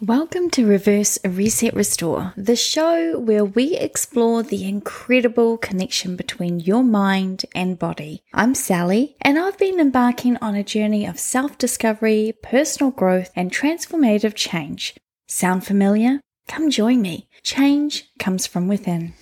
Welcome to Reverse Reset Restore, the show where we explore the incredible connection between your mind and body. I'm Sally, and I've been embarking on a journey of self discovery, personal growth, and transformative change. Sound familiar? Come join me. Change comes from within.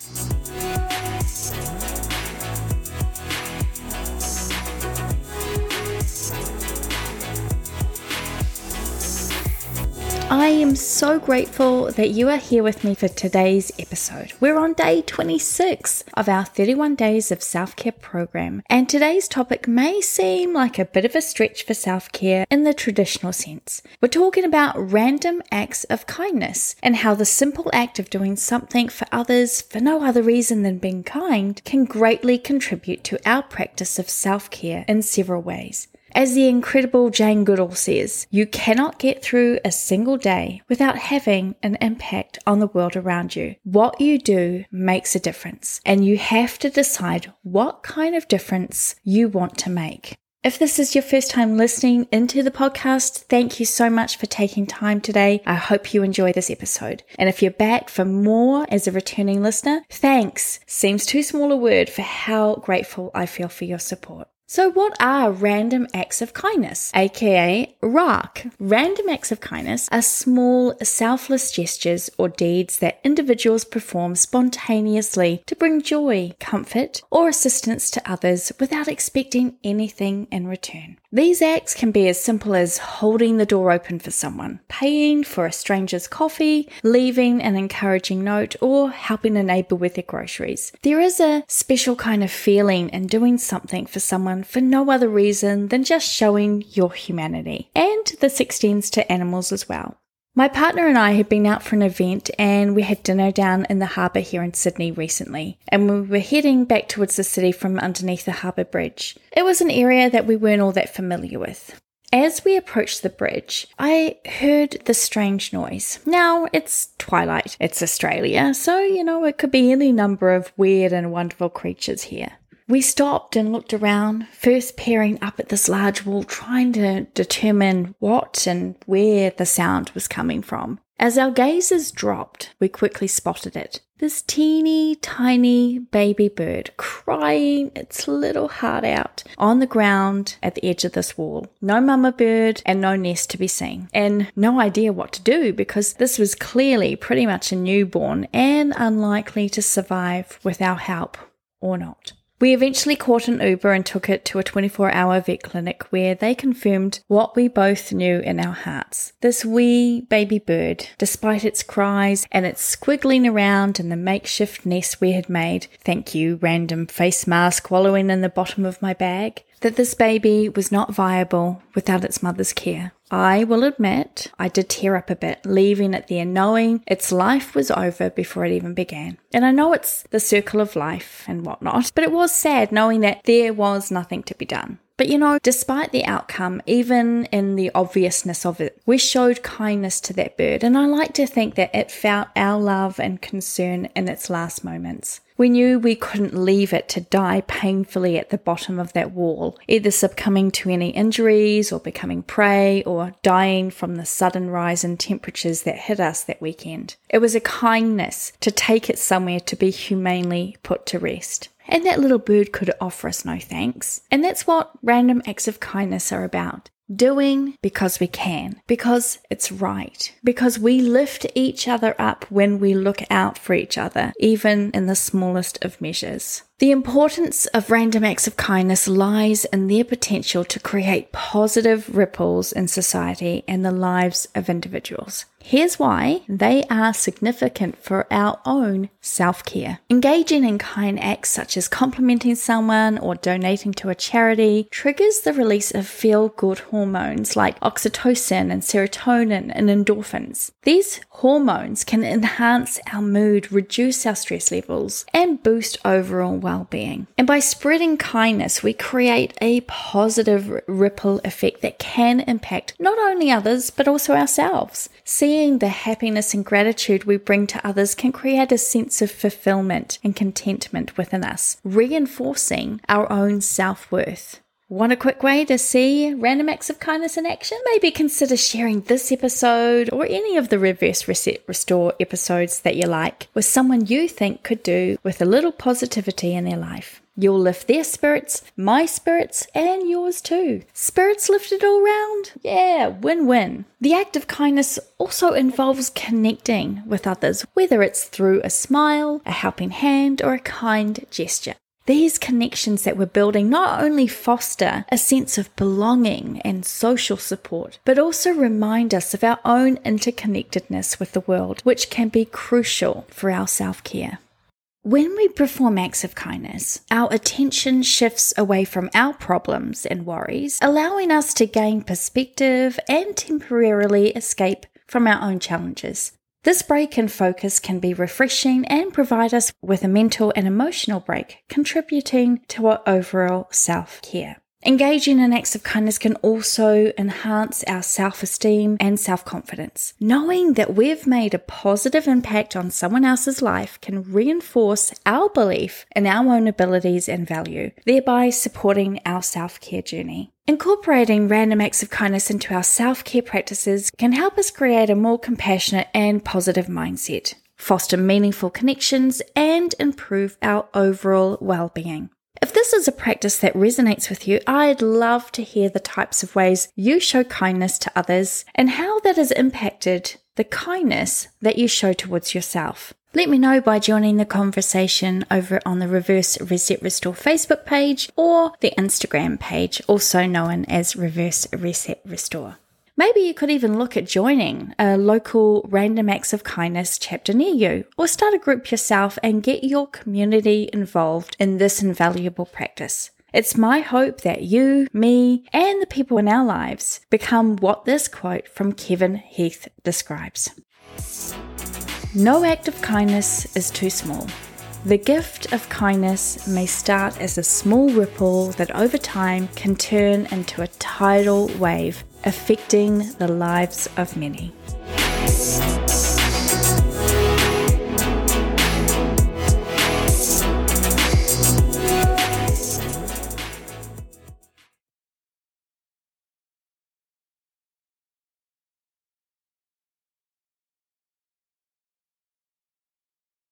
I am so grateful that you are here with me for today's episode. We're on day 26 of our 31 days of self care program, and today's topic may seem like a bit of a stretch for self care in the traditional sense. We're talking about random acts of kindness and how the simple act of doing something for others for no other reason than being kind can greatly contribute to our practice of self care in several ways. As the incredible Jane Goodall says, you cannot get through a single day without having an impact on the world around you. What you do makes a difference, and you have to decide what kind of difference you want to make. If this is your first time listening into the podcast, thank you so much for taking time today. I hope you enjoy this episode. And if you're back for more as a returning listener, thanks seems too small a word for how grateful I feel for your support. So, what are random acts of kindness, aka RAK? Random acts of kindness are small, selfless gestures or deeds that individuals perform spontaneously to bring joy, comfort, or assistance to others without expecting anything in return. These acts can be as simple as holding the door open for someone, paying for a stranger's coffee, leaving an encouraging note, or helping a neighbor with their groceries. There is a special kind of feeling in doing something for someone for no other reason than just showing your humanity. And this extends to animals as well. My partner and I had been out for an event and we had dinner down in the harbour here in Sydney recently, and we were heading back towards the city from underneath the harbour bridge. It was an area that we weren't all that familiar with. As we approached the bridge, I heard the strange noise. Now, it's twilight, it's Australia, so you know it could be any number of weird and wonderful creatures here. We stopped and looked around, first peering up at this large wall, trying to determine what and where the sound was coming from. As our gazes dropped, we quickly spotted it. This teeny tiny baby bird crying its little heart out on the ground at the edge of this wall. No mama bird and no nest to be seen. And no idea what to do because this was clearly pretty much a newborn and unlikely to survive with our help or not. We eventually caught an Uber and took it to a 24 hour vet clinic where they confirmed what we both knew in our hearts. This wee baby bird, despite its cries and its squiggling around in the makeshift nest we had made, thank you, random face mask wallowing in the bottom of my bag, that this baby was not viable without its mother's care. I will admit I did tear up a bit, leaving it there knowing its life was over before it even began. And I know it's the circle of life and whatnot, but it was sad knowing that there was nothing to be done. But you know, despite the outcome, even in the obviousness of it, we showed kindness to that bird, and I like to think that it felt our love and concern in its last moments. We knew we couldn't leave it to die painfully at the bottom of that wall, either succumbing to any injuries or becoming prey or dying from the sudden rise in temperatures that hit us that weekend. It was a kindness to take it somewhere to be humanely put to rest. And that little bird could offer us no thanks. And that's what random acts of kindness are about. Doing because we can, because it's right, because we lift each other up when we look out for each other, even in the smallest of measures. The importance of random acts of kindness lies in their potential to create positive ripples in society and the lives of individuals. Here's why they are significant for our own self care. Engaging in kind acts such as complimenting someone or donating to a charity triggers the release of feel good hormones like oxytocin and serotonin and endorphins. These hormones can enhance our mood, reduce our stress levels, and boost overall well being. And by spreading kindness, we create a positive ripple effect that can impact not only others but also ourselves. Seeing the happiness and gratitude we bring to others can create a sense of fulfillment and contentment within us, reinforcing our own self worth. Want a quick way to see random acts of kindness in action? Maybe consider sharing this episode or any of the Reverse Reset Restore episodes that you like with someone you think could do with a little positivity in their life. You'll lift their spirits, my spirits, and yours too. Spirits lifted all round? Yeah, win win. The act of kindness also involves connecting with others, whether it's through a smile, a helping hand, or a kind gesture. These connections that we're building not only foster a sense of belonging and social support, but also remind us of our own interconnectedness with the world, which can be crucial for our self care. When we perform acts of kindness, our attention shifts away from our problems and worries, allowing us to gain perspective and temporarily escape from our own challenges. This break in focus can be refreshing and provide us with a mental and emotional break, contributing to our overall self care. Engaging in acts of kindness can also enhance our self esteem and self confidence. Knowing that we've made a positive impact on someone else's life can reinforce our belief in our own abilities and value, thereby supporting our self care journey. Incorporating random acts of kindness into our self care practices can help us create a more compassionate and positive mindset, foster meaningful connections, and improve our overall well being. If this is a practice that resonates with you, I'd love to hear the types of ways you show kindness to others and how that has impacted the kindness that you show towards yourself. Let me know by joining the conversation over on the Reverse Reset Restore Facebook page or the Instagram page, also known as Reverse Reset Restore. Maybe you could even look at joining a local Random Acts of Kindness chapter near you, or start a group yourself and get your community involved in this invaluable practice. It's my hope that you, me, and the people in our lives become what this quote from Kevin Heath describes. No act of kindness is too small. The gift of kindness may start as a small ripple that over time can turn into a tidal wave affecting the lives of many.